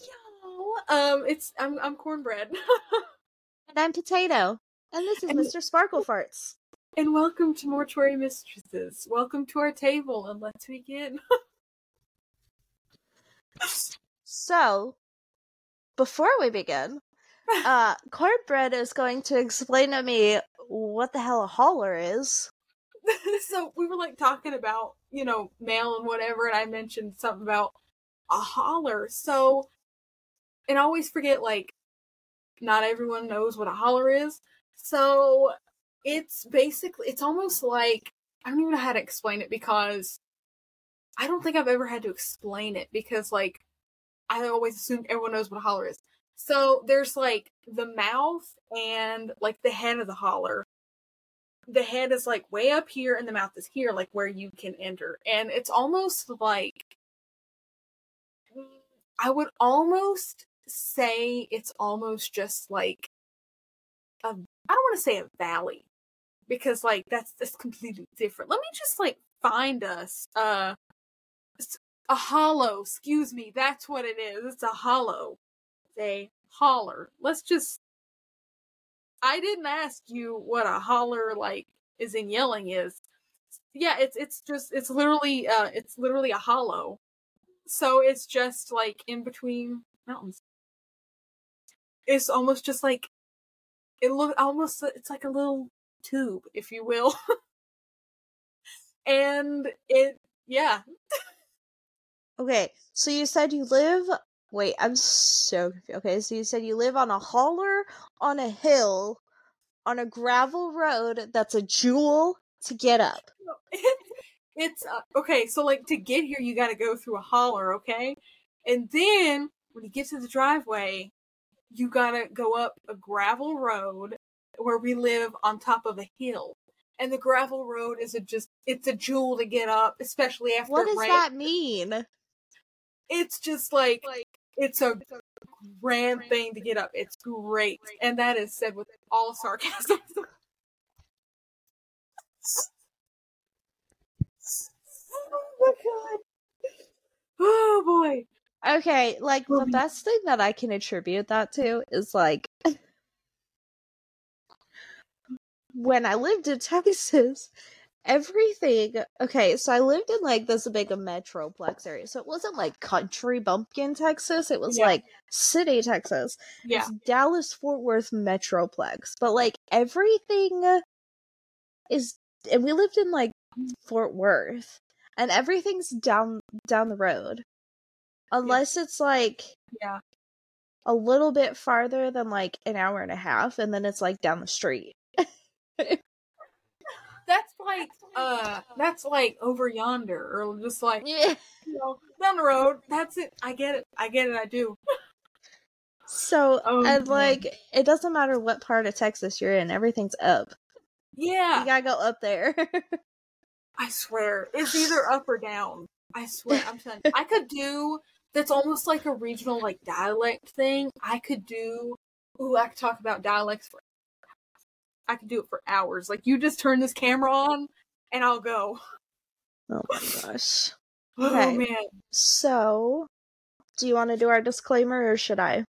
Yo, um, it's I'm I'm cornbread. And I'm Potato. And this is And- Mr. Sparkle Farts. and welcome to Mortuary Mistresses. Welcome to our table, and let's begin. So, before we begin, uh, Cornbread is going to explain to me what the hell a holler is. so we were like talking about you know mail and whatever, and I mentioned something about a holler. So, and I always forget like not everyone knows what a holler is. So it's basically it's almost like I don't even know how to explain it because I don't think I've ever had to explain it because like I always assumed everyone knows what a holler is. So there's like the mouth and like the head of the holler. The head is like way up here and the mouth is here, like where you can enter. And it's almost like I would almost say it's almost just like a I don't want to say a valley because like that's that's completely different. Let me just like find us uh a hollow, excuse me, that's what it is. It's a hollow. A holler. Let's just I didn't ask you what a holler like is in yelling is. Yeah, it's it's just it's literally uh it's literally a hollow. So it's just like in between mountains. It's almost just like it look almost it's like a little tube, if you will. and it yeah. Okay, so you said you live. Wait, I'm so confused. Okay, so you said you live on a holler on a hill on a gravel road that's a jewel to get up. it's uh, okay, so like to get here you got to go through a holler, okay? And then when you get to the driveway, you got to go up a gravel road where we live on top of a hill. And the gravel road is a just it's a jewel to get up, especially after What does rains. that mean? it's just like, like it's a grand thing to get up. It's great, and that is said with all sarcasm. oh my god! Oh boy! Okay, like the best thing that I can attribute that to is like when I lived in Texas, everything okay, so I lived in like this big metroplex area. So it wasn't like country bumpkin Texas, it was Yeah. like city Texas. Yeah, It's Dallas Fort Worth metroplex. But like everything is and we lived in like mm. Fort Worth and everything's down down the road. Unless it's like yeah. a little bit farther than like an hour and a half and then it's like down the street. That's like uh, that's like over yonder, or just like Yeah. you know down the road. That's it. I get it. I get it. I do. So Oh, and man. like it doesn't matter what part of Texas you're in, everything's up. Yeah, You gotta go up there. I swear, it's either up or down. I swear, I'm telling you, I could do. That's almost like a regional like dialect thing. I could do. Ooh, I could talk about dialects for. I could do it for hours. Like you just turn this camera on, and I'll go. oh my gosh. Oh man, So do you want to do our disclaimer or should I?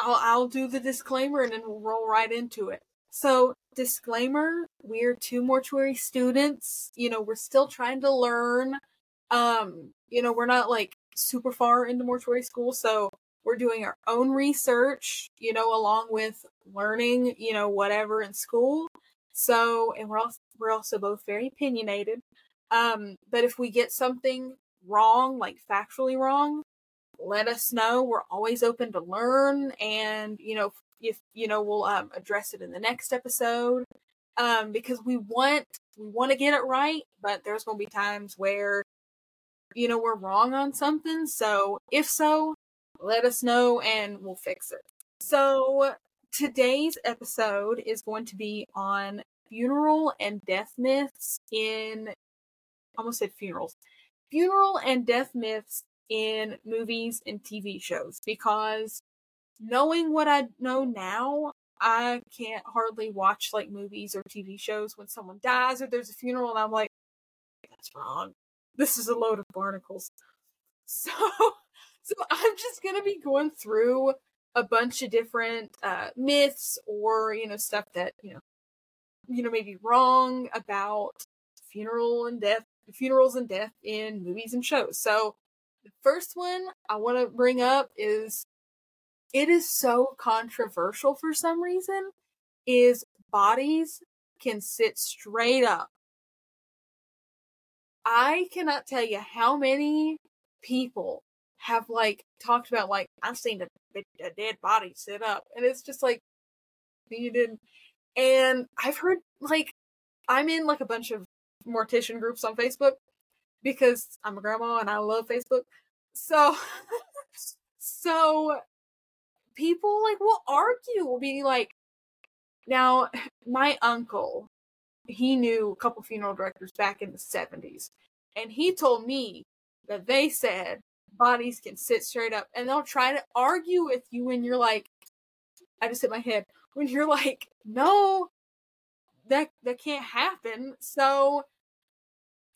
I'll I'll do the disclaimer and then we'll roll right into it. So, disclaimer, we're two mortuary students. You know, we're still trying to learn. Um, you know, we're not like super far into mortuary school, so we're doing our own research, you know, along with learning, you know, whatever in school. So, and we're also we're also both very opinionated. Um, but if we get something wrong, like factually wrong, let us know. We're always open to learn, and you know, if you know, we'll um, address it in the next episode. Um, because we want we want to get it right, but there's going to be times where you know we're wrong on something. So if so, let us know and we'll fix it. So today's episode is going to be on funeral and death myths in almost said funerals. Funeral and death myths in movies and TV shows because knowing what I know now, I can't hardly watch like movies or TV shows when someone dies or there's a funeral and I'm like, that's wrong. This is a load of barnacles. So, so I'm just gonna be going through a bunch of different uh, myths or you know stuff that you know, you know maybe wrong about funeral and death, funerals and death in movies and shows. So the first one I want to bring up is it is so controversial for some reason is bodies can sit straight up. I cannot tell you how many people have like talked about like I've seen a, a dead body sit up and it's just like you didn't and I've heard like I'm in like a bunch of mortician groups on Facebook because I'm a grandma and I love Facebook. So so people like will argue, will be like, now my uncle, he knew a couple funeral directors back in the 70s, and he told me that they said bodies can sit straight up and they'll try to argue with you when you're like, I just hit my head, when you're like, no, that that can't happen. So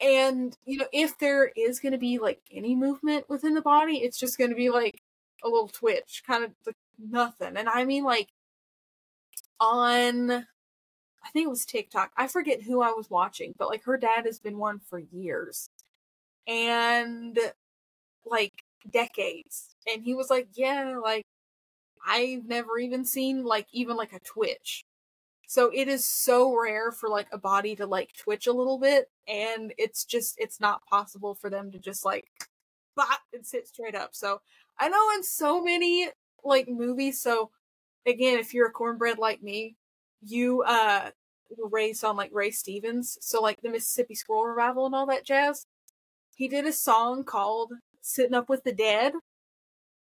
and you know, if there is going to be like any movement within the body, it's just going to be like a little twitch, kind of like nothing. And I mean, like, on, I think it was TikTok. I forget who I was watching, but like her dad has been one for years and like decades. And he was like, yeah, like, I've never even seen like even like a twitch. So it is so rare for like a body to like twitch a little bit and it's just it's not possible for them to just like bop and sit straight up. So I know in so many like movies. So again, if you're a cornbread like me, you uh were raised on like Ray Stevens, so like the Mississippi Squirrel Revival and all that jazz. He did a song called "Sitting Up with the Dead,"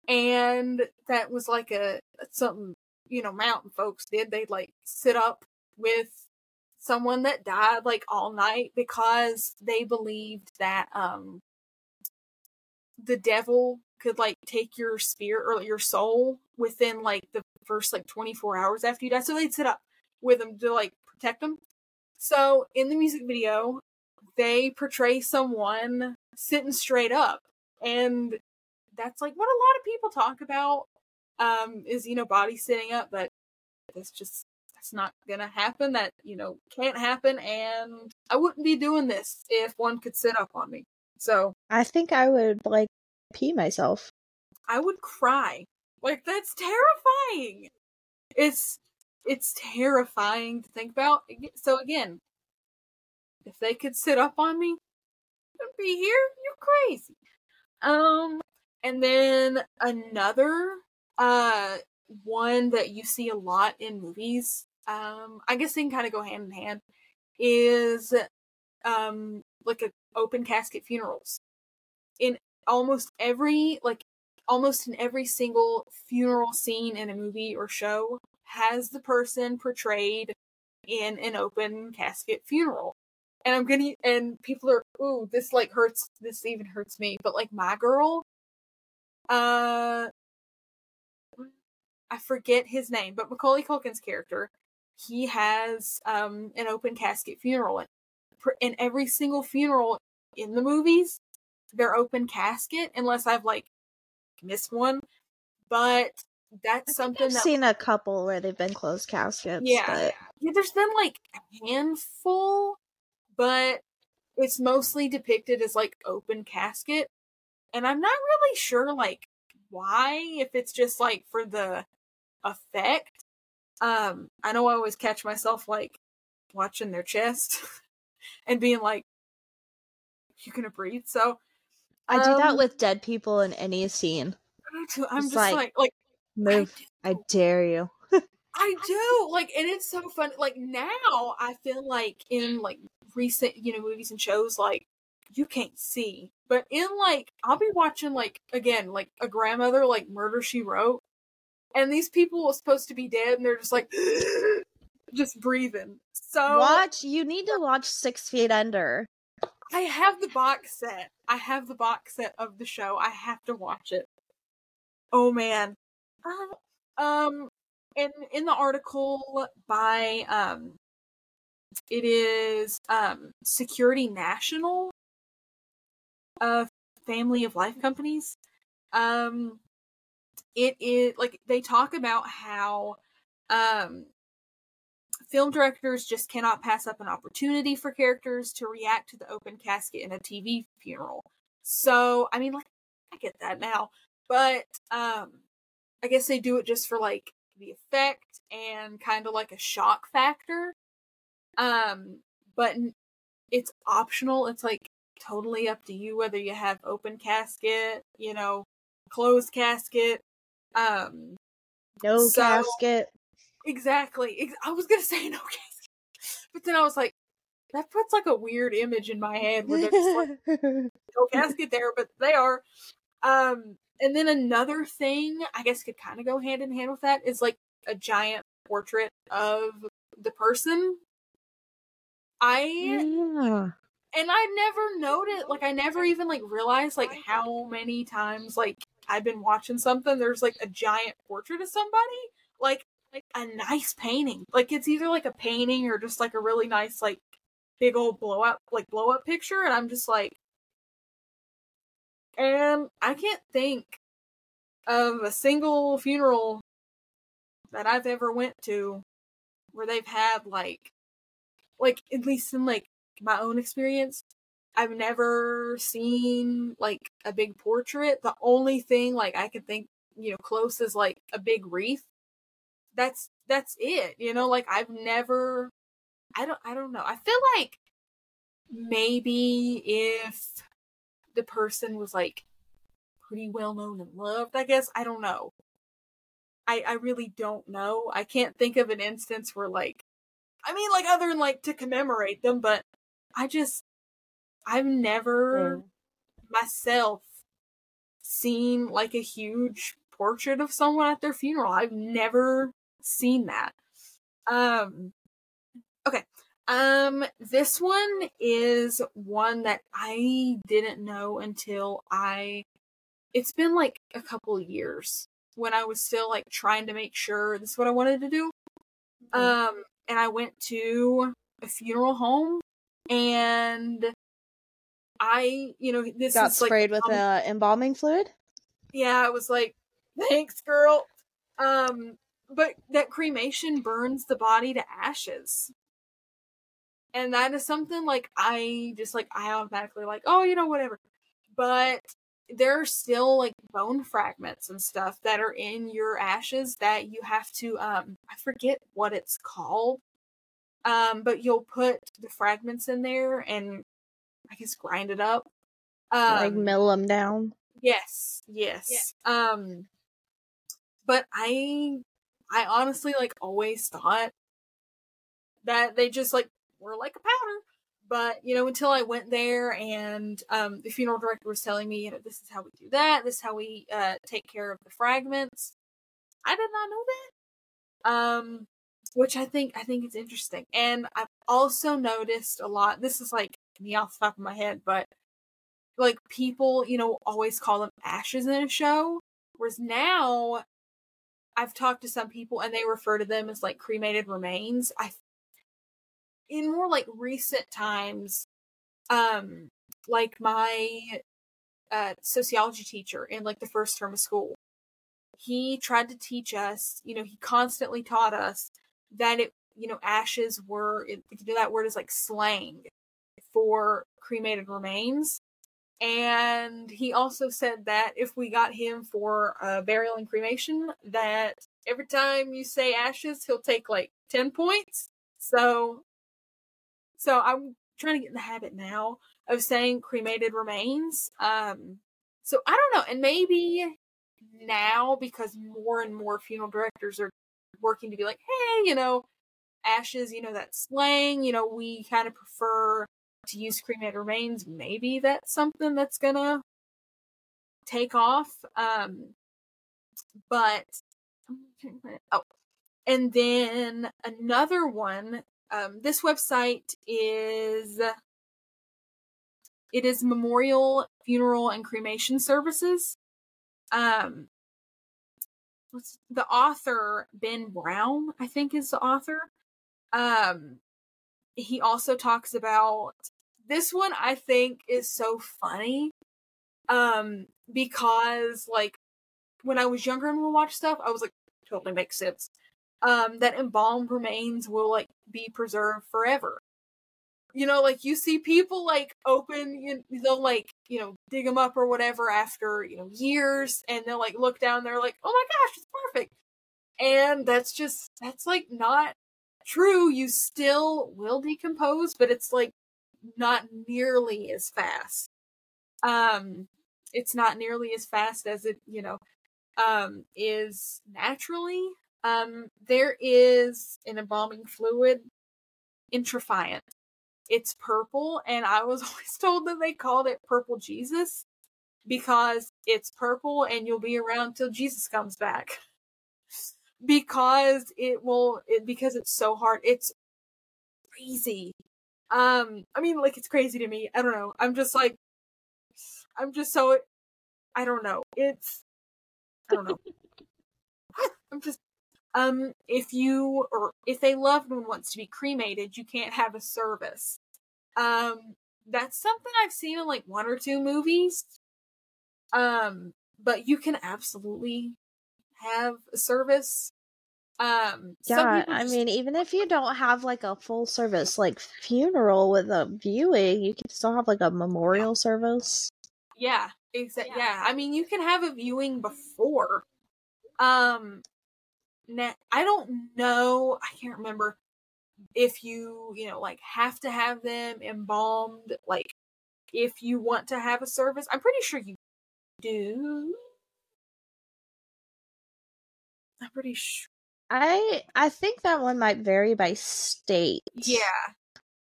and that was like a something you know mountain folks did. They'd like sit up with someone that died like all night because they believed that um the devil could like take your spirit or your soul within like the first like 24 hours after you die. So they'd sit up with them to like protect them. So in the music video, they portray someone sitting straight up. And that's like what a lot of people talk about um is you know body sitting up but that's just that's not gonna happen that you know can't happen and i wouldn't be doing this if one could sit up on me so I think I would like pee myself. I would cry. Like that's terrifying. It's it's terrifying to think about. So again, if they could sit up on me and be here, you're crazy. Um and then another uh one that you see a lot in movies, um I guess they can kind of go hand in hand is um like a open casket funerals. In almost every like almost in every single funeral scene in a movie or show has the person portrayed in an open casket funeral. And I'm gonna and people are ooh, this like hurts this even hurts me. But like my girl, uh I forget his name, but Macaulay Culkin's character, he has um an open casket funeral. And in every single funeral in the movies, their open casket unless I've like missed one. But that's something I've that seen a couple where they've been closed caskets. yeah, but yeah, there's been like a handful, but it's mostly depicted as like open casket, and I'm not really sure like why. If it's just like for the effect. Um, I know I always catch myself like watching their chest and being like, "You gonna breathe?" So I do that um, with dead people in any scene. I'm It's just like- like, like Move. I dare you. I do like, and it's so fun. Like now, I feel like in like recent, you know, movies and shows, like you can't see, but in like I'll be watching like again, like a grandmother, like Murder She Wrote, and these people are supposed to be dead, and they're just like just breathing. So Watch. You need to watch Six Feet Under. I have the box set. I have the box set of the show. I have to watch it. Oh man. Um, um and in the article by um it is um Security National a family of life companies. Um it is like they talk about how um film directors just cannot pass up an opportunity for characters to react to the open casket in a TV funeral. So, I mean like I get that now, but um I guess they do it just for like the effect and kind of like a shock factor. Um, but it's optional. It's like totally up to you whether you have open casket, you know, closed casket. Um, no so, casket. Exactly. I was gonna say no casket, but then I was like, that puts like a weird image in my head where there's like no casket there, but they are. Um, and then another thing, I guess, could kind of go hand in hand with that is like a giant portrait of the person. I yeah. and I never noted, like, I never even like realized like how many times like I've been watching something. There's like a giant portrait of somebody, like like a nice painting. Like it's either like a painting or just like a really nice like big old blow up like blow up picture, and I'm just like, and I can't think of a single funeral that I've ever went to where they've had like like at least in like my own experience I've never seen like a big portrait. The only thing like I can think, you know, close is like a big wreath. That's that's it. You know, like I've never I don't I don't know. I feel like maybe if the person was like pretty well known and loved, I guess. I don't know. I I really don't know. I can't think of an instance where like I mean like other than like to commemorate them, but I just I've never myself seen like a huge portrait of someone at their funeral. I've never seen that. Um okay. Um this one is one that I didn't know until I it's been like a couple years when I was still like trying to make sure this is what I wanted to do. Mm-hmm. Um, and I went to a funeral home and I, you know, this got sprayed like, with um, uh, embalming fluid. Yeah, I was like, thanks, girl. Um, but that cremation burns the body to ashes. And that is something like I just like I automatically like, oh, you know, whatever. But there are still like bone fragments and stuff that are in your ashes that you have to um I forget what it's called. Um but you'll put the fragments in there and I guess grind it up. Um like mill them down. Yes, yes. Yeah. Um but I I honestly like always thought that they just like were like a powder but you know until i went there and um, the funeral director was telling me you know this is how we do that this is how we uh, take care of the fragments i did not know that. Um which i think i think it's interesting. And i've also noticed a lot this is like me off the top of my head but like people you know always call them ashes in a show whereas now i've talked to some people and they refer to them as like cremated remains. I in more like recent times, um, like my uh, sociology teacher in like the first term of school, he tried to teach us, you know, he constantly taught us that it, you know, ashes were, it, that word is like slang for cremated remains. And he also said that if we got him for a burial and cremation, that every time you say ashes, he'll take like 10 points. So so I'm trying to get in the habit now of saying cremated remains. Um, so I don't know, and maybe now because more and more funeral directors are working to be like, hey, you know, ashes, you know, that slang, you know, we kind of prefer to use cremated remains. Maybe that's something that's gonna take off. Um, but oh, and then another one um, this website is it is memorial funeral and cremation services um the author Ben Brown, I think is the author. Um he also talks about this one I think is so funny. Um because like when I was younger and would watch stuff, I was like totally makes sense. Um that embalmed remains will like be preserved forever. You know like you see people like open you know, they'll like you know dig them up or whatever after you know years and they'll like look down they're like oh my gosh it's perfect. And that's just that's like not true. You still will decompose but it's like not nearly as fast. Um it's not nearly as fast as it you know um is naturally um there is an embalming fluid intrafiant it's purple, and I was always told that they called it Purple Jesus because it's purple and you'll be around till Jesus comes back. because it will, it, because it's so hard. It's crazy. Um, I mean, like, it's crazy to me. I don't know. I'm just like, I'm just so, I don't know. It's, I don't know. I'm just, um, if you or if a loved one wants to be cremated, you can't have a service. Um, that's something I've seen in like one or two movies. Um, but you can absolutely have a service. Um, yeah, I mean, even if you don't have like a full service, like funeral with a viewing, you can still have like a memorial service. Yeah, exactly. Yeah. yeah, I mean, you can have a viewing before. Um, now, I don't know. I can't remember if you, you know, like have to have them embalmed. Like, if you want to have a service, I'm pretty sure you do. I'm pretty sure. I I think that one might vary by state. Yeah.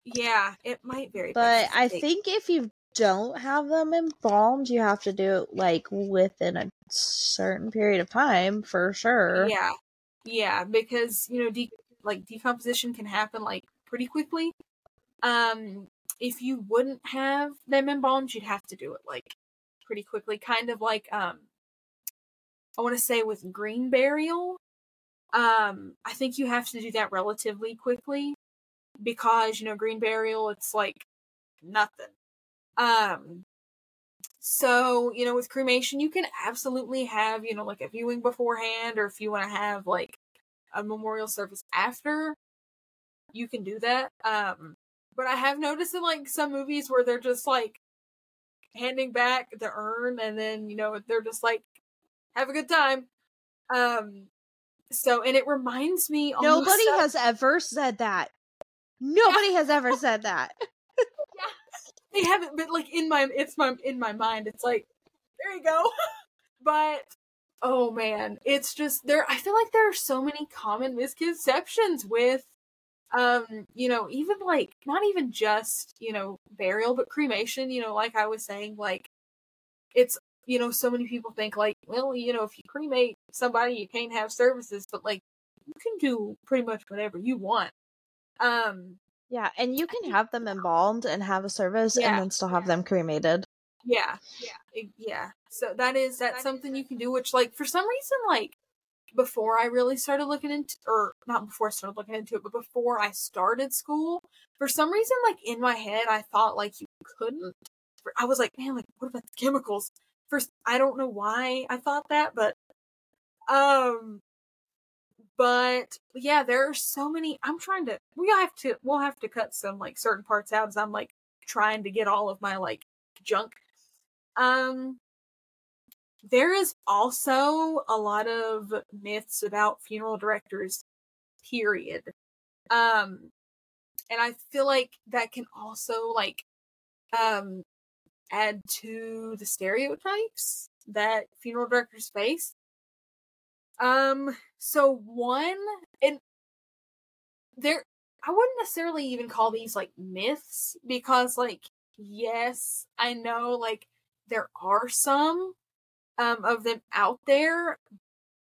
Yeah, it might vary. But I think if you don't have them embalmed, you have to do it like within a certain period of time for sure. Yeah. Yeah, because you know, de- like decomposition can happen like pretty quickly. Um, if you wouldn't have them embalmed, you'd have to do it like pretty quickly, kind of like um, I want to say with green burial. Um, I think you have to do that relatively quickly because you know green burial, it's like nothing. Um, so, you know, with cremation, you can absolutely have, you know, like a viewing beforehand, or if you want to have like a memorial service after, you can do that. Um, but I have noticed in like some movies where they're just like handing back the urn and then, you know, they're just like, have a good time. Um, so, and it reminds me. Nobody has ever said that. Nobody has ever said that. They haven't but like in my it's my in my mind it's like there you go. But oh man it's just there i feel like there are so many common misconceptions with um you know even like not even just you know burial but cremation you know like i was saying like it's you know so many people think like well you know if you cremate somebody you can't have services but like you can do pretty much whatever you want. Um yeah, and you can have them embalmed and have a service yeah. and then still have them cremated. Yeah, yeah, yeah. So that is that's something you can do. Which, like, for some reason, like before I really started looking into, or not before I started looking into it, but before I started school, for some reason, like in my head, I thought like you couldn't. I was like, man, like what about the chemicals? First, I don't know why I thought that, but um, but yeah, there are so many. I'm trying to. We have to. We'll have to cut some like certain parts out as I'm like trying to get all of my like junk. Um, there is also a lot of myths about funeral directors. Period. Um, and I feel like that can also like um add to the stereotypes that funeral directors face. Um, so one and there I wouldn't necessarily even call these like myths because like yes, I know like there are some um of them out there,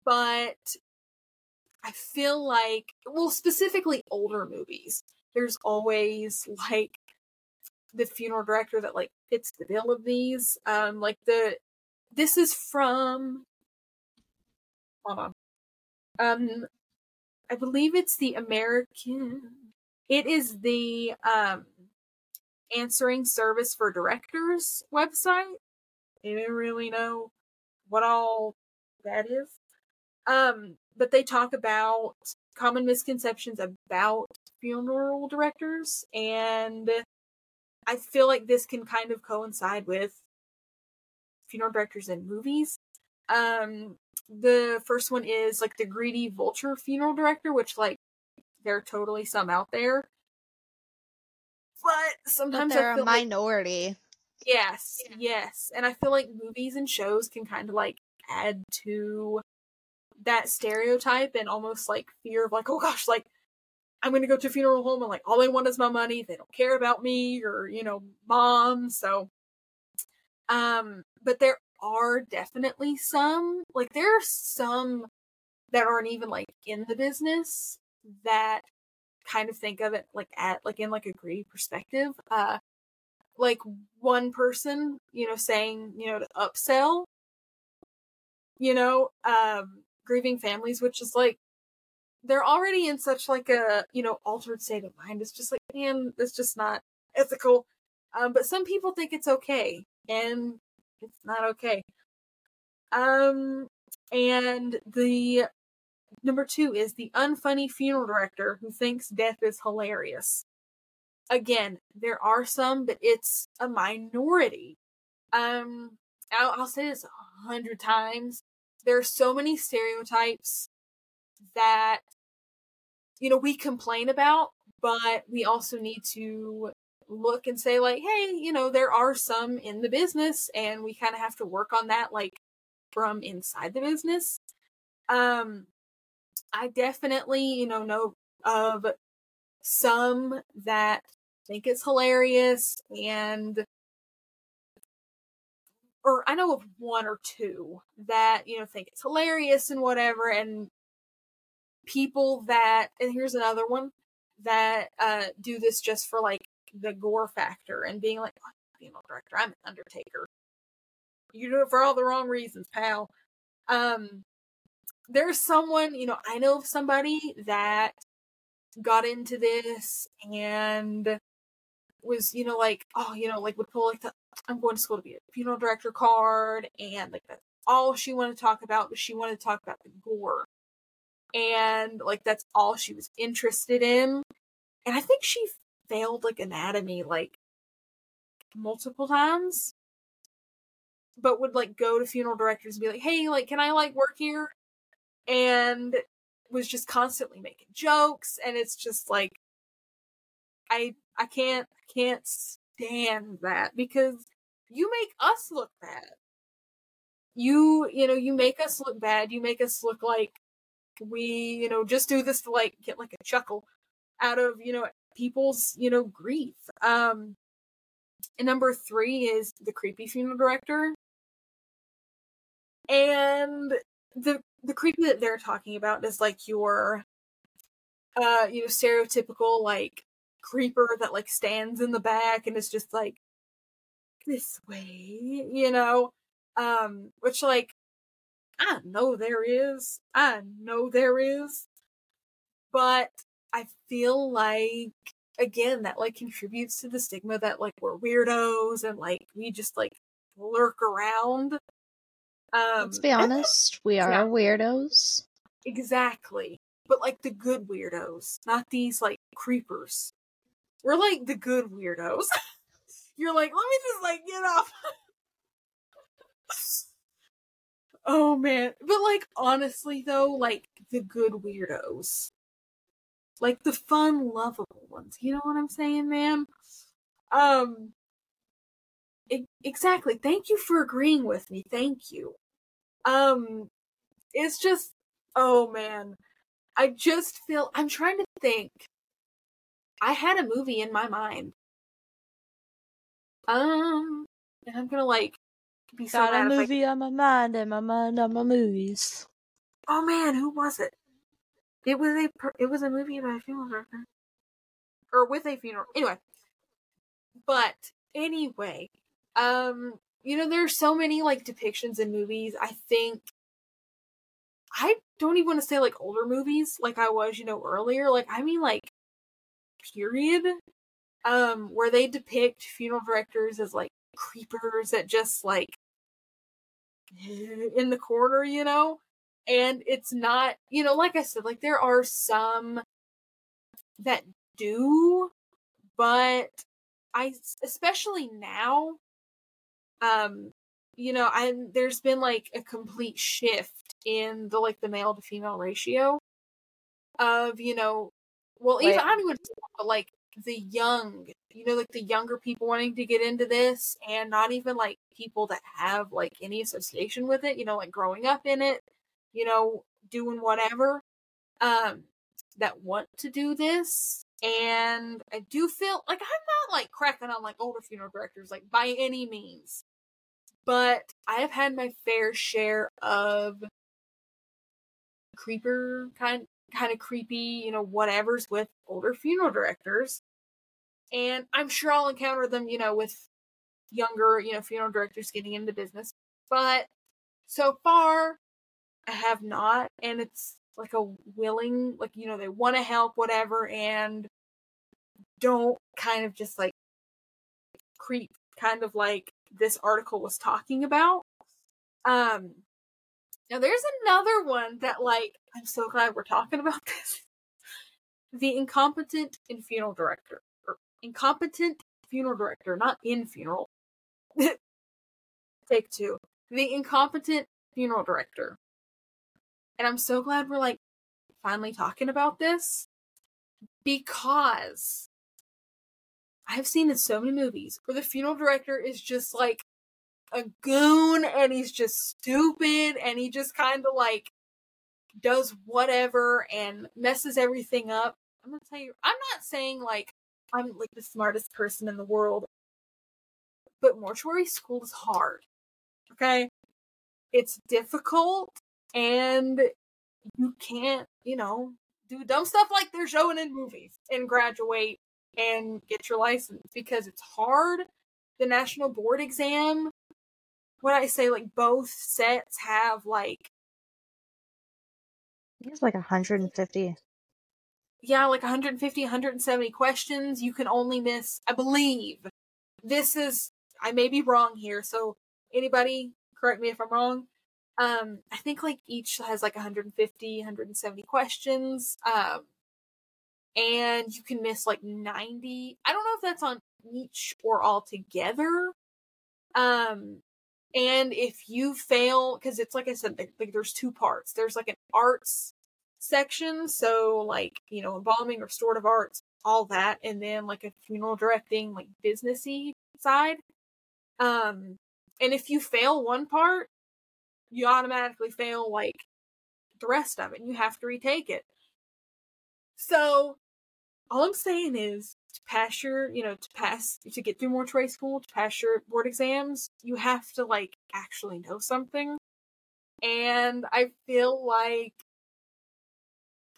but I feel like well specifically older movies. There's always like the funeral director that like fits the bill of these. Um like the this is from Um, I believe it's the American. It is the um answering service for directors website. I didn't really know what all that is. Um, but they talk about common misconceptions about funeral directors, and I feel like this can kind of coincide with funeral directors in movies. Um, the first one is like the greedy vulture funeral director, which like there are totally some out there. But sometimes but they're I feel a like- minority. Yes, yes. And I feel like movies and shows can kind of like add to that stereotype and almost like fear of like, oh gosh, like I'm gonna go to a funeral home and like all they want is my money. They don't care about me or, you know, mom. So um but there are definitely some like there are some that aren't even like in the business that kind of think of it like at like in like a greedy perspective. Uh like one person, you know, saying, you know, to upsell, you know, um, grieving families, which is like, they're already in such like a, you know, altered state of mind. It's just like, man, it's just not ethical. Um, but some people think it's okay, and it's not okay. Um, and the number two is the unfunny funeral director who thinks death is hilarious again, there are some, but it's a minority. Um, I'll, I'll say this a hundred times. There are so many stereotypes that, you know, we complain about, but we also need to look and say, like, hey, you know, there are some in the business, and we kind of have to work on that, like, from inside the business. Um, I definitely, you know, know of some that think it's hilarious and or I know of one or two that, you know, think it's hilarious and whatever and people that and here's another one that uh do this just for like the gore factor and being like, oh, I'm a female director, I'm an undertaker. You do it for all the wrong reasons, pal. Um there's someone, you know, I know of somebody that got into this and was, you know, like, oh, you know, like would pull like the I'm going to school to be a funeral director card and like that's all she wanted to talk about was she wanted to talk about the gore. And like that's all she was interested in. And I think she failed like anatomy like multiple times. But would like go to funeral directors and be like, hey, like, can I like work here? And was just constantly making jokes and it's just like I I can't can't stand that because you make us look bad. You you know, you make us look bad, you make us look like we, you know, just do this to like get like a chuckle out of, you know, people's, you know, grief. Um and number 3 is the creepy funeral director. And the the creepy that they're talking about is like your uh you know stereotypical like creeper that like stands in the back and is just like this way you know um which like i know there is i know there is but i feel like again that like contributes to the stigma that like we're weirdos and like we just like lurk around um Let's be honest, we are yeah. weirdos. Exactly. But like the good weirdos, not these like creepers. We're like the good weirdos. You're like, let me just like get off. oh man. But like honestly though, like the good weirdos. Like the fun, lovable ones. You know what I'm saying, man? Um exactly. Thank you for agreeing with me. Thank you. Um it's just oh man. I just feel I'm trying to think. I had a movie in my mind. Um and I'm gonna like be so Got a if I- movie on my mind and my mind on my movies. Oh man, who was it? It was a it was a movie about a funeral director, or with a funeral. Anyway, but anyway, um, you know, there's so many like depictions in movies. I think I don't even want to say like older movies like I was, you know, earlier. Like I mean like period. Um, where they depict funeral directors as like creepers that just like in the corner, you know? And it's not, you know, like I said, like there are some that do, but I, especially now, um, you know, I there's been like a complete shift in the like the male to female ratio of you know, well, even I don't even but like the young, you know, like the younger people wanting to get into this, and not even like people that have like any association with it, you know, like growing up in it, you know, doing whatever, um, that want to do this. And I do feel like I'm not like cracking on like older funeral directors, like by any means. But I have had my fair share of creeper kind kind of creepy, you know, whatever's with older funeral directors. And I'm sure I'll encounter them, you know, with younger, you know, funeral directors getting into business. But so far, have not. And it's like a willing, like, you know, they want to help, whatever, and don't kind of just like creep, kind of like this article was talking about. Um, now there's another one that like I'm so glad we're talking about this. The incompetent in funeral director. Or incompetent funeral director, not in funeral. Take two. The incompetent funeral director. And I'm so glad we're like finally talking about this because I've seen in so many movies where the funeral director is just like a goon and he's just stupid and he just kind of like does whatever and messes everything up. I'm gonna tell you, I'm not saying like I'm like the smartest person in the world, but mortuary school is hard. Okay? It's difficult and you can't, you know, do dumb stuff like they're showing in movies and graduate and get your license because it's hard. The national board exam what I say, like both sets have like it's like 150. Yeah, like 150, 170 questions. You can only miss, I believe. This is I may be wrong here, so anybody correct me if I'm wrong. Um, I think like each has like 150, 170 questions. Um, and you can miss like 90. I don't know if that's on each or all together. Um, and if you fail, because it's like I said, like there's two parts. There's like an arts section, so like you know embalming, restorative arts, all that, and then like a funeral directing, like businessy side. Um, and if you fail one part, you automatically fail like the rest of it. And you have to retake it. So all I'm saying is to pass your, you know, to pass, to get through mortuary school, to pass your board exams, you have to like actually know something. And I feel like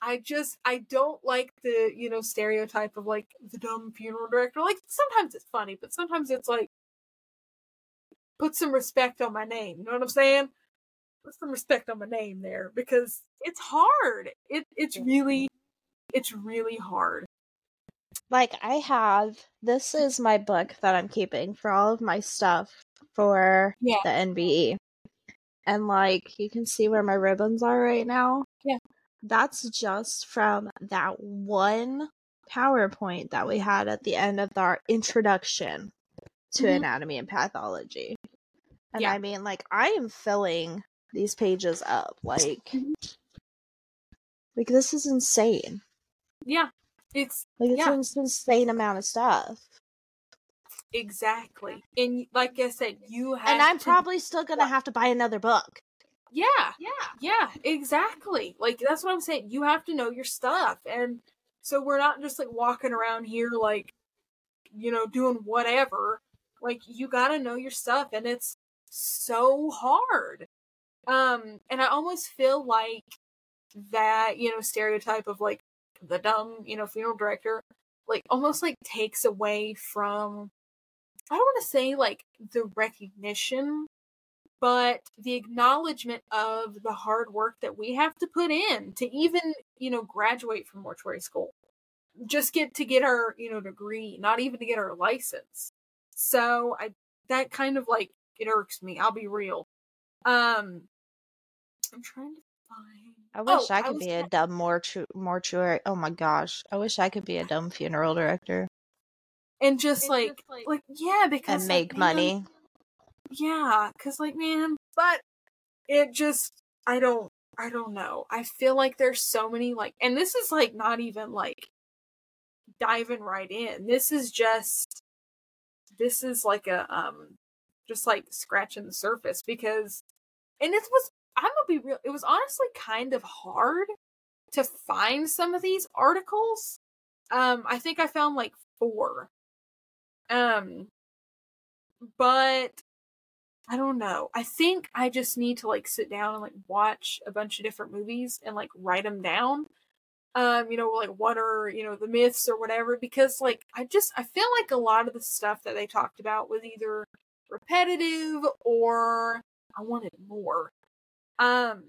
I just, I don't like the, you know, stereotype of like the dumb funeral director. Like sometimes it's funny, but sometimes it's like, put some respect on my name. You know what I'm saying? Put some respect on my name there because it's hard. It, it's really, it's really hard like I have this is my book that I'm keeping for all of my stuff for yeah. the NBE. And like you can see where my ribbons are right now. Yeah. That's just from that one PowerPoint that we had at the end of our introduction to mm-hmm. anatomy and pathology. And yeah. I mean like I am filling these pages up like mm-hmm. like this is insane. Yeah. It's like it's yeah. an insane amount of stuff. Exactly. And like I said, you have And I'm to... probably still gonna have to buy another book. Yeah. Yeah. Yeah, exactly. Like that's what I'm saying. You have to know your stuff. And so we're not just like walking around here like you know, doing whatever. Like you gotta know your stuff and it's so hard. Um, and I almost feel like that, you know, stereotype of like the dumb, you know, funeral director, like almost like takes away from I don't want to say like the recognition but the acknowledgement of the hard work that we have to put in to even, you know, graduate from mortuary school. Just get to get our, you know, degree, not even to get our license. So I that kind of like it irks me. I'll be real. Um I'm trying to find I wish Oh, I I could was be a dumb mortu- mortuary. Oh my gosh. I wish I could be a dumb funeral director and just like like yeah because and like, make man, money. Yeah, cuz like man, but it just I don't I don't know. I feel like there's so many like and this is like not even like diving right in. This is just this is like a um just like scratching the surface because and it was I'm gonna be real it was honestly kind of hard to find some of these articles. Um I think I found like four. Um but I don't know. I think I just need to like sit down and like watch a bunch of different movies and like write them down. Um, you know, like what are, you know, the myths or whatever because like I just I feel like a lot of the stuff that they talked about was either repetitive or I wanted more. Um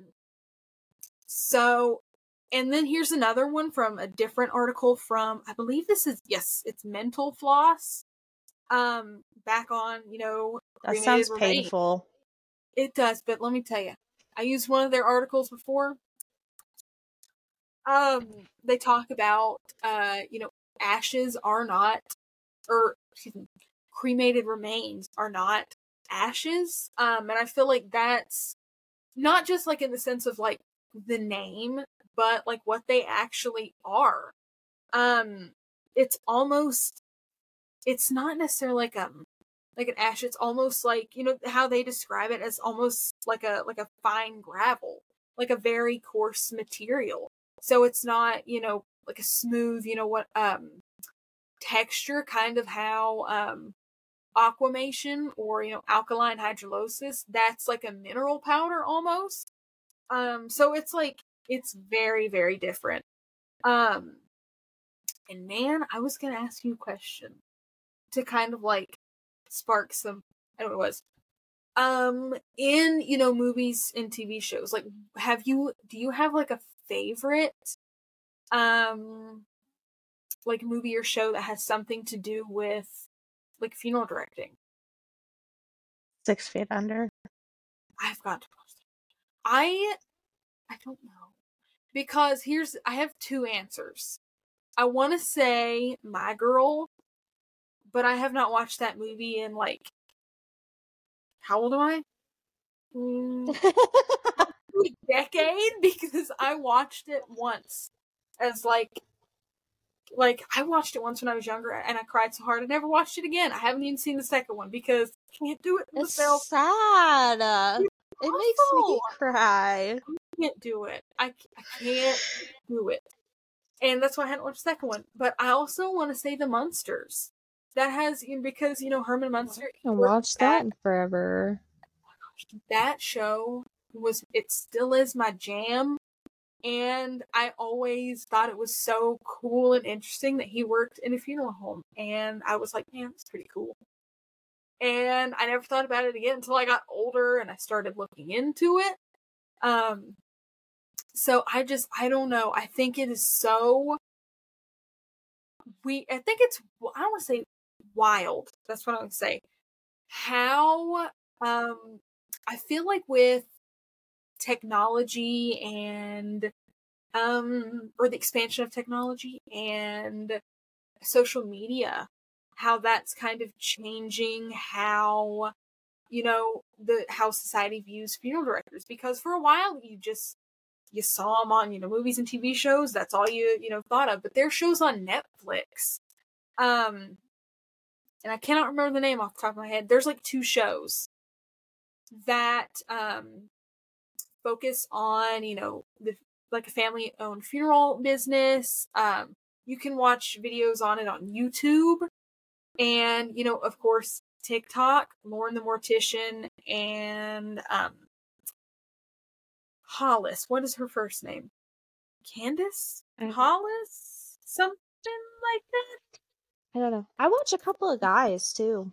so and then here's another one from a different article from I believe this is yes, it's Mental Floss. Um back on, you know, That sounds painful. It does, but let me tell you, I used one of their articles before. Um, they talk about, uh, you know, ashes are not, or excuse me, cremated remains are not ashes. Um, and I feel like that's not just like in the sense of like the name, but like what they actually are. Um, it's almost, it's not necessarily like um like an ash it's almost like you know how they describe it as almost like a like a fine gravel like a very coarse material so it's not you know like a smooth you know what um texture kind of how um aquamation or you know alkaline hydrolysis that's like a mineral powder almost um so it's like it's very very different um and man i was gonna ask you a question to kind of like spark some I don't know what it was. Um in, you know, movies and TV shows, like have you do you have like a favorite um like movie or show that has something to do with like funeral directing? Six feet under. I've got to watch that. I I don't know. Because here's I have two answers. I want to say My Girl, but I have not watched that movie in like how old am I? Mm, a decade because I watched it once as like like I watched it once when I was younger and I cried so hard I never watched it again. I haven't even seen the second one because I can't do it it's myself. sad. Uh, It makes me cry. I can't do it. I, I can't do it. And that's why I hadn't watched the second one. But I also want to say The Munsters. That has because you know Herman Munster. I at- that forever. that show was it still is my jam and i always thought it was so cool and interesting that he worked in a funeral home and i was like man that's pretty cool. And i never thought about it again until i got older and i started looking into it. Um so i just i don't know. I think it is so we i think it's i don't want to say wild that's what i would say. How um I feel like with technology and um or the expansion of technology and social media how that's kind of changing how you know the how society views funeral directors. Because for a while you just you saw them on you know movies and TV shows that's all you you know thought of. But there's shows on Netflix um and I cannot remember the name off the top of my head. There's like two shows that um focus on you know the like a family owned funeral business um you can watch videos on it on youtube and you know of course tiktok lauren the mortician and um hollis what is her first name candace Mhm. hollis something like that I don't know. I watch a couple of guys too.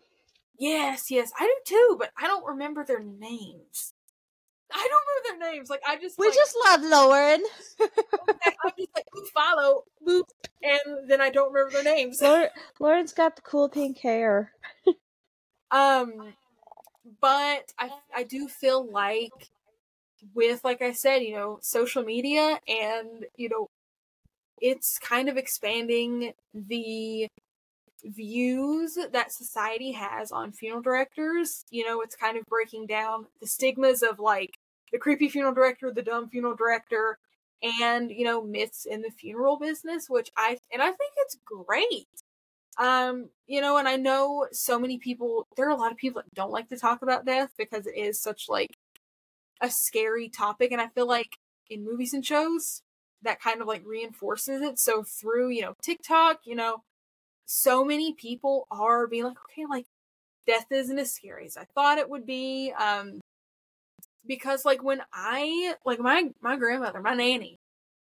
Yes, yes, I do too, but I don't remember their names. I don't remember their names. Like I just We like, just love Lauren. I'm just like boop, follow boop, and then I don't remember their names. Lauren Lauren's got the cool pink hair. Um, but I I do feel like with like I said, you know, social media and you know, it's kind of expanding the views that society has on funeral directors. You know, it's kind of breaking down the stigmas of like the creepy funeral director, the dumb funeral director, and you know, myths in the funeral business, which I and I think it's great. Um, you know, and I know so many people there are a lot of people that don't like to talk about death because it is such like a scary topic and I feel like in movies and shows that kind of like reinforces it. So through, you know, TikTok, you know, so many people are being like, okay, like death isn't as scary as I thought it would be. Um because like when I like my my grandmother, my nanny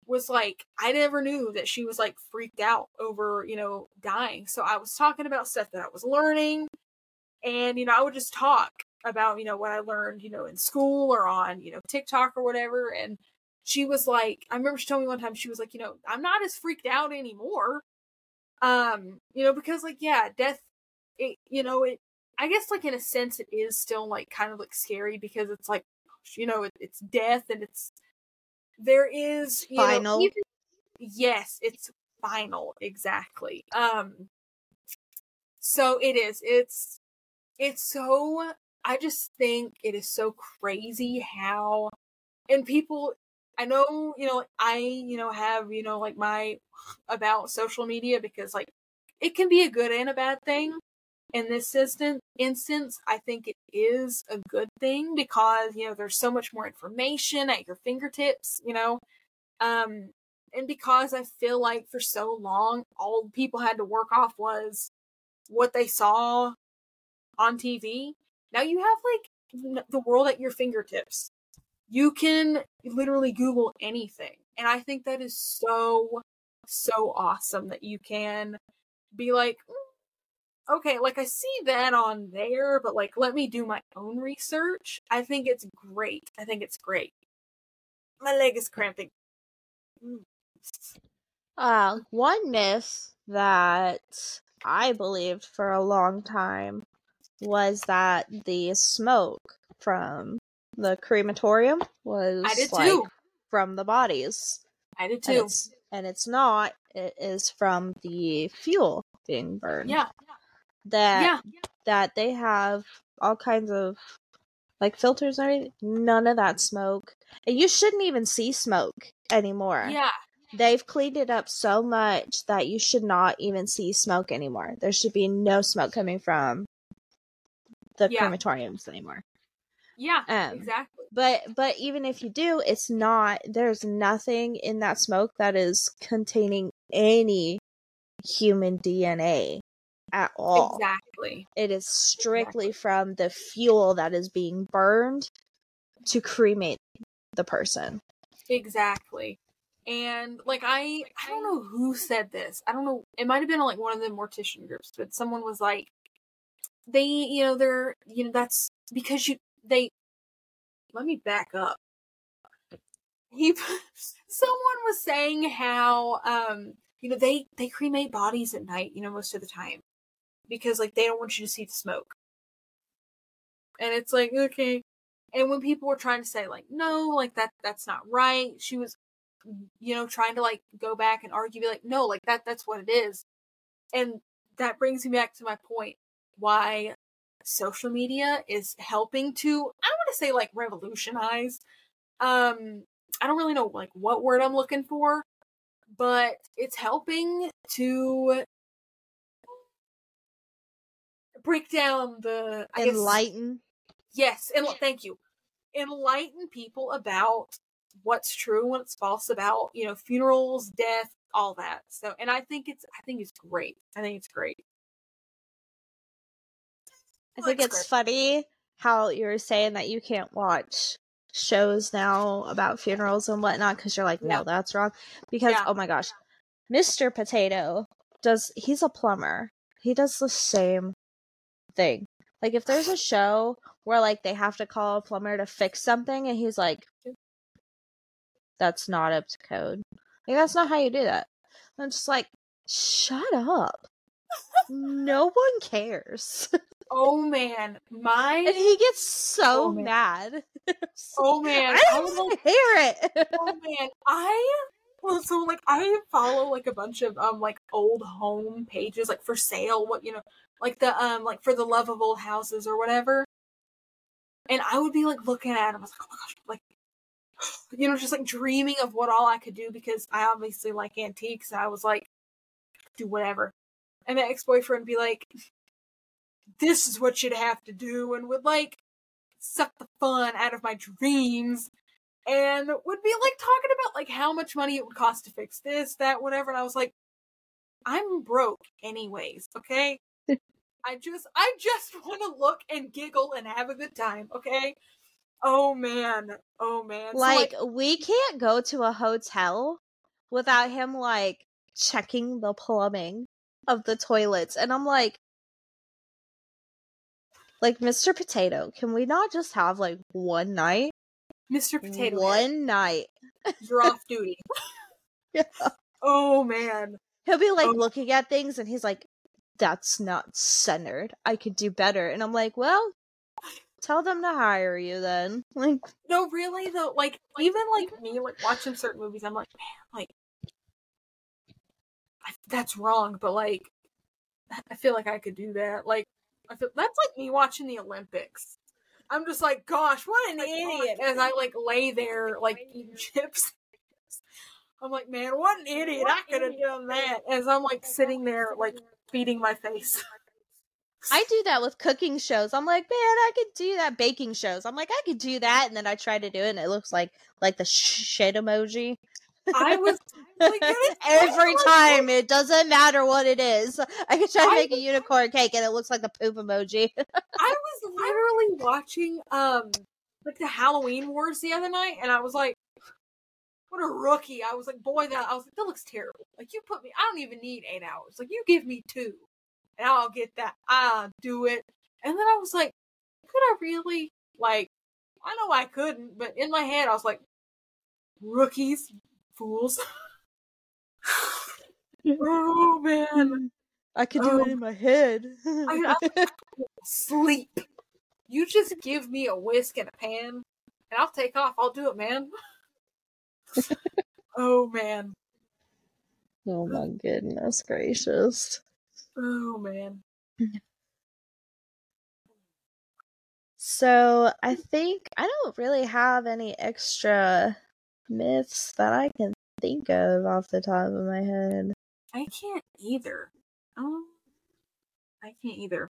was like I never knew that she was like freaked out over, you know, dying. So I was talking about stuff that I was learning and you know, I would just talk about, you know, what I learned, you know, in school or on, you know, TikTok or whatever and she was like I remember she told me one time she was like, you know, I'm not as freaked out anymore. Um, you know, because like yeah, death it you know, it I guess like in a sense it is still like kind of like scary because it's like you know, it, it's death and it's there is you Final. Know, even, yes, it's final exactly. Um, so it is. It's it's so. I just think it is so crazy how, and people. I know, you know, I, you know, have, you know, like my about social media because like it can be a good and a bad thing in this instant, instance, I think it is a good thing because, you know, there's so much more information at your fingertips, you know. Um, and because I feel like for so long, all people had to work off was what they saw on TV. Now you have like the world at your fingertips. You can literally Google anything. And I think that is so, so awesome that you can be like, mm, okay, like I see that on there, but like let me do my own research. I think it's great. I think it's great. My leg is cramping. Mm. Uh, one myth that I believed for a long time was that the smoke from the crematorium was I did like, too. from the bodies. I did And too. it's, and it's not. It is from the fuel being burned. Yeah. That Yeah. that they have all kinds of like filters and everything. None of that smoke. And you shouldn't even see smoke anymore. Yeah. They've cleaned it up so much that you should not even see smoke anymore. There should be no smoke coming from the Yeah. crematoriums anymore. Yeah. Um, exactly. But but even if you do, it's not there's nothing in that smoke that is containing any human DNA at all. Exactly. It is strictly from the fuel that is being burned to cremate the person. Exactly. And like I I don't know who said this. I don't know it might have been like one of the mortician groups, but someone was like they you know they're you know that's because you they let me back up. He someone was saying how um you know they they cremate bodies at night, you know, most of the time. Because like they don't want you to see the smoke. And it's like, okay. And when people were trying to say like, no, like that that's not right, she was you know, trying to like go back and argue, be like, no, like that that's what it is. And that brings me back to my point why social media is helping to I don't want to say like revolutionize. Um I don't really know like what word I'm looking for, but it's helping to break down the I guess- Enlighten. Yes, and thank you. Enlighten people about what's true and what's false about, you know, funerals, death, all that. So, and I think it's, I think it's great. I think it's great. I think it's funny how you're saying that you can't watch shows now about funerals and whatnot because you're like, no, Yeah. that's wrong. Because Yeah. oh my gosh, Mr. Potato does. He's a plumber. He does the same thing Like if there's a show where like they have to call a plumber to fix something and he's like that's not up to code. Like that's not how you do that. I'm just like, shut up. no one cares. Oh man, my and he gets so Oh, mad. oh man, I I don't was like, hear it. oh man, I well, so like I follow like a bunch of um like old home pages like for sale, what you know, like the um like for the love of old houses or whatever. And I would be like looking at them, I was like, oh my gosh, like you know, just like dreaming of what all I could do because I obviously like antiques. And I was like, do whatever. And my ex boyfriend would be like, this is what you'd have to do, and would like suck the fun out of my dreams and would be like talking about like how much money it would cost to fix this, that, whatever. And I was like, I'm broke anyways, okay? I just I just want to look and giggle and have a good time, okay? Oh man. Oh man. So, like we can't go to a hotel without him like checking the plumbing of the toilets and i'm like like mr potato can we not just have like one night Mr. Potato one night you're off duty. Yeah. Oh man. he'll be like Oh. looking at things and he's like that's not centered i could do better and i'm like well tell them to hire you then like No, really though, like even like me, like watching certain movies, I'm like, man, like I, that's wrong, but like I feel like I could do that. Like I feel that's like me watching the Olympics. I'm just like, gosh, what an idiot! As I like lay there like eating chips. I'm like, man, what an idiot! I could have done that. As I'm like sitting there like feeding my face. I do that with cooking shows. I'm like, man, I could do that. Baking shows. I'm like, I could do that, and then I try to do it, and it looks like like the shit emoji. I was like, Every time, it doesn't matter what it is. I could try to I make a unicorn cake, and it looks like the poop emoji. I was literally watching um like the Halloween Wars the other night, and I was like, "What a rookie!" I was like, "Boy, that I was like, that looks terrible." Like you put me, I don't even need eight hours. Like you give me two, and I'll get that. I'll do it. And then I was like, "Could I really?" Like, I know I couldn't, but in my head, I was like, "Rookies, fools." oh man, I could do do it it in um, my head. I- I- sleep. You just give me a whisk and a pan, and I'll take off. I'll do it, man. oh man. oh my goodness gracious! Oh man. So I think I don't really have any extra myths that I can think of off the top of my head. I can't either. Um, I can't either.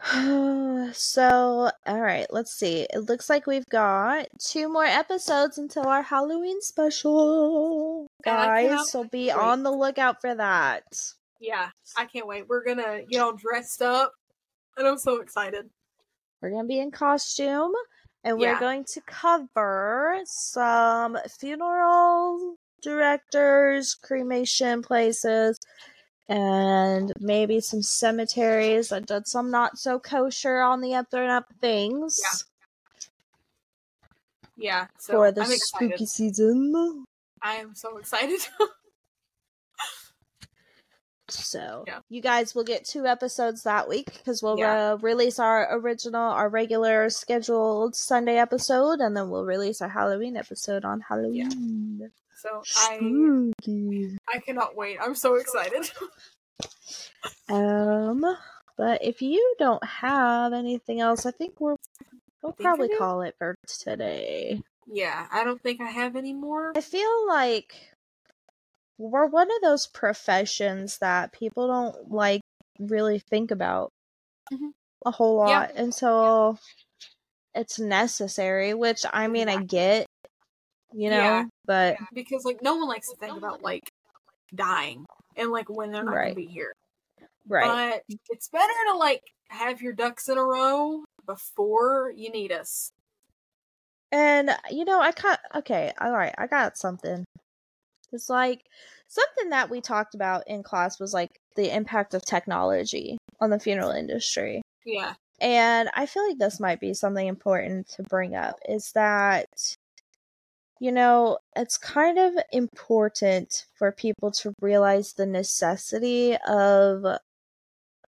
so, all right, let's see. It looks like we've got two more episodes until our Halloween special. And I cannot Guys, so be wait. on the lookout for that. Yeah, I can't wait. We're gonna get all dressed up, and I'm so excited. We're going to be in costume and we're Yeah. going to cover some funeral directors, cremation places, and maybe some cemeteries that did some not so kosher on the up and up things Yeah, so for the spooky season. I am so excited. So Yeah. you guys will get two episodes that week because we'll Yeah. uh, release our original, our regular scheduled Sunday episode, and then we'll release our Halloween episode on Halloween. so I Spooky. I cannot wait. I'm so excited. Um, but if you don't have anything else, I think we're we'll think probably call it for today. yeah, I don't think I have any more. I feel like we're one of those professions that people don't like really think about Mhm. a whole Yeah. lot until it's necessary, which I mean I get, you know, Yeah. but because like no one likes to think about like dying and like when they're not Right. gonna be here. right. But it's better to like have your ducks in a row before you need us. And you know, I got okay, all right, I got something. It's like something that we talked about in class was like the impact of technology on the funeral industry. Yeah. And I feel like this might be something important to bring up is that you know, it's kind of important for people to realize the necessity of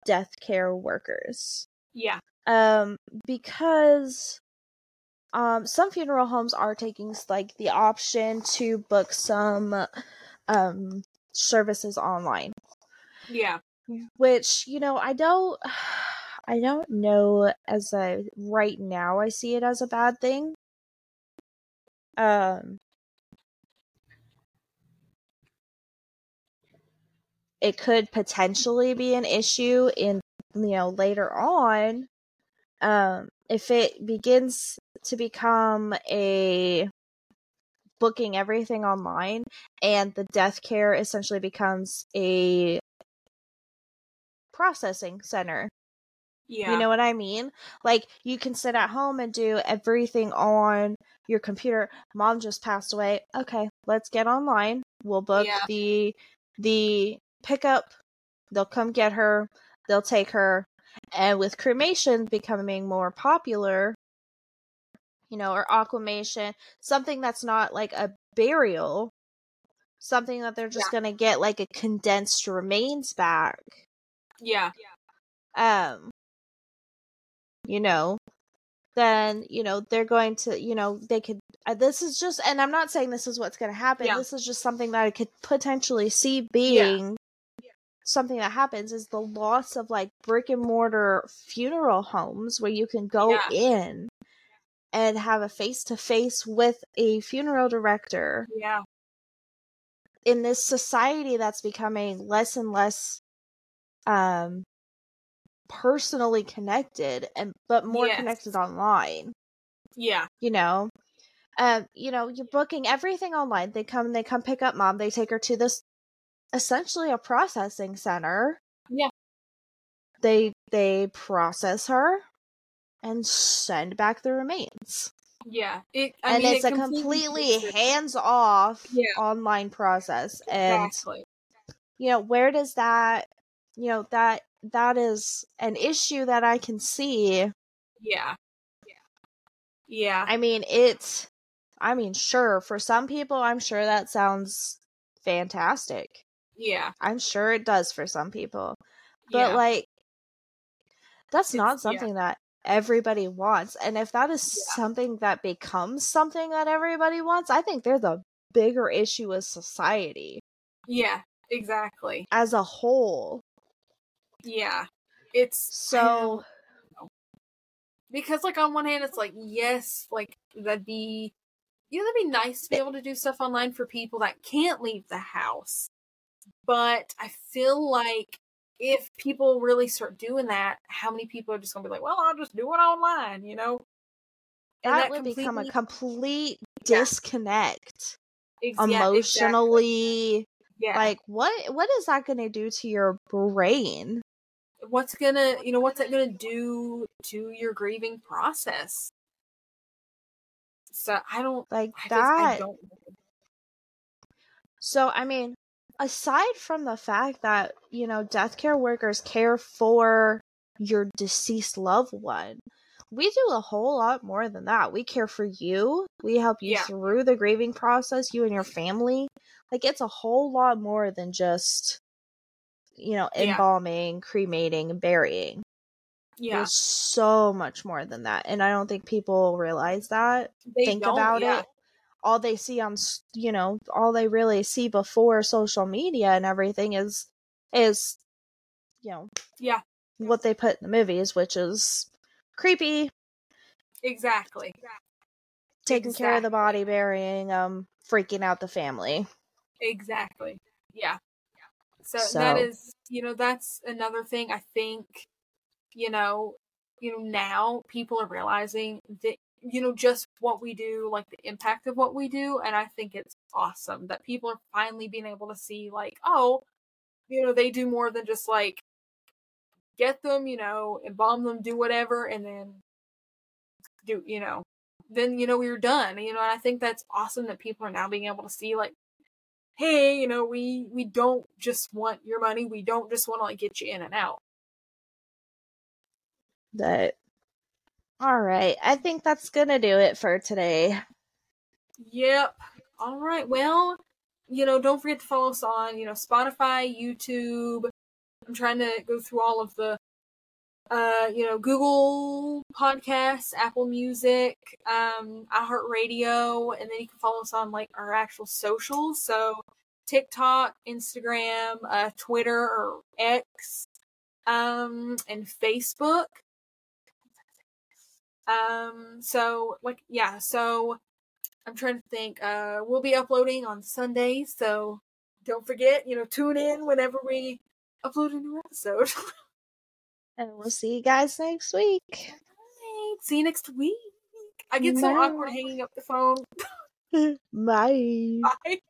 death care workers. Yeah. Um because um some funeral homes are taking like the option to book some um services online. Yeah. which you know i don't i don't know as a right now i see it as a bad thing. Um it could potentially be an issue in you know later on. Um if it begins to become a booking everything online and the death care essentially becomes a processing center. Yeah. you know what i mean? Like you can sit at home and do everything on your computer. Mom just passed away. Okay let's get online. We'll book Yeah. the the pickup. They'll come get her. They'll take her and with cremation becoming more popular you know or aquamation something that's not like a burial something that they're just gonna get like a condensed remains back yeah. um you know then you know they're going to you know they could uh, this is just and i'm not saying this is what's going to happen Yeah. this is just something that i could potentially see being something that happens is the loss of like brick and mortar funeral homes where you can go Yeah. in and have a face to face with a funeral director Yeah. in this society that's becoming less and less um personally connected and but more Yes. connected online Yeah. you know um you know you're booking everything online they come they come pick up mom they take her to this essentially a processing center Yeah. they they process her and send back the remains Yeah. It. I and mean, it's it a completely it- hands off Yeah. online process and Exactly. you know where does that you know that that is an issue that i can see Yeah. Yeah. Yeah. i mean it's i mean sure for some people i'm sure that sounds fantastic Yeah. i'm sure it does for some people but yeah. like that's not It's- yeah. something that everybody wants and if that is Yeah. something that becomes something that everybody wants i think there's a bigger issue with society yeah. Exactly. as a whole Yeah. It's so because like on one hand it's like yes like that'd be you know that'd be nice to be able to do stuff online for people that can't leave the house but i feel like if people really start doing that how many people are just gonna be like well i'll just do it online you know? And that, would become a complete Yeah. disconnect ex- yeah, exactly. emotionally yeah. like what what is that going to do to your brain? What's gonna you know what's that gonna do to your grieving process? So i don't like I just, that I don't so i mean aside from the fact that you know death care workers care for your deceased loved one we do a whole lot more than that we care for you we help you Yeah. through the grieving process you and your family like it's a whole lot more than just you know Yeah. embalming cremating and burying yeah There's so much more than that, and I don't think people realize that. they think about yeah. it. All they see on, you know, all they really see before social media and everything is, is, you know, Yeah. what they put in the movies, which is creepy, exactly taking care of the body, burying, um, freaking out the family. Exactly. Yeah. So, So- that is, you know, that's another thing I think, you know, you know, now people are realizing that, you know, just what we do, like the impact of what we do. And I think it's awesome that people are finally being able to see, like, oh, you know, they do more than just like get them, you know, embalm them, do whatever, and then do, you know, then, you know, we're done. You know, and I think that's awesome that people are now being able to see, like, hey, you know, we we don't just want your money. We don't just want to like get you in and out. But all right, I think that's gonna do it for today. Yep. All right. Well, you know, don't forget to follow us on, you know, Spotify, YouTube. I'm trying to go through all of the uh, you know, Google Podcasts, Apple Music, um, iHeartRadio, and then you can follow us on like our actual socials. So TikTok, Instagram, uh, Twitter or X, um, and Facebook. Um, so like yeah, so I'm trying to think. Uh, we'll be uploading on Sunday, so don't forget, you know, tune in whenever we upload a new episode. And we'll see you guys next week. Bye. See you next week. I get so awkward hanging up the phone. Bye. Bye.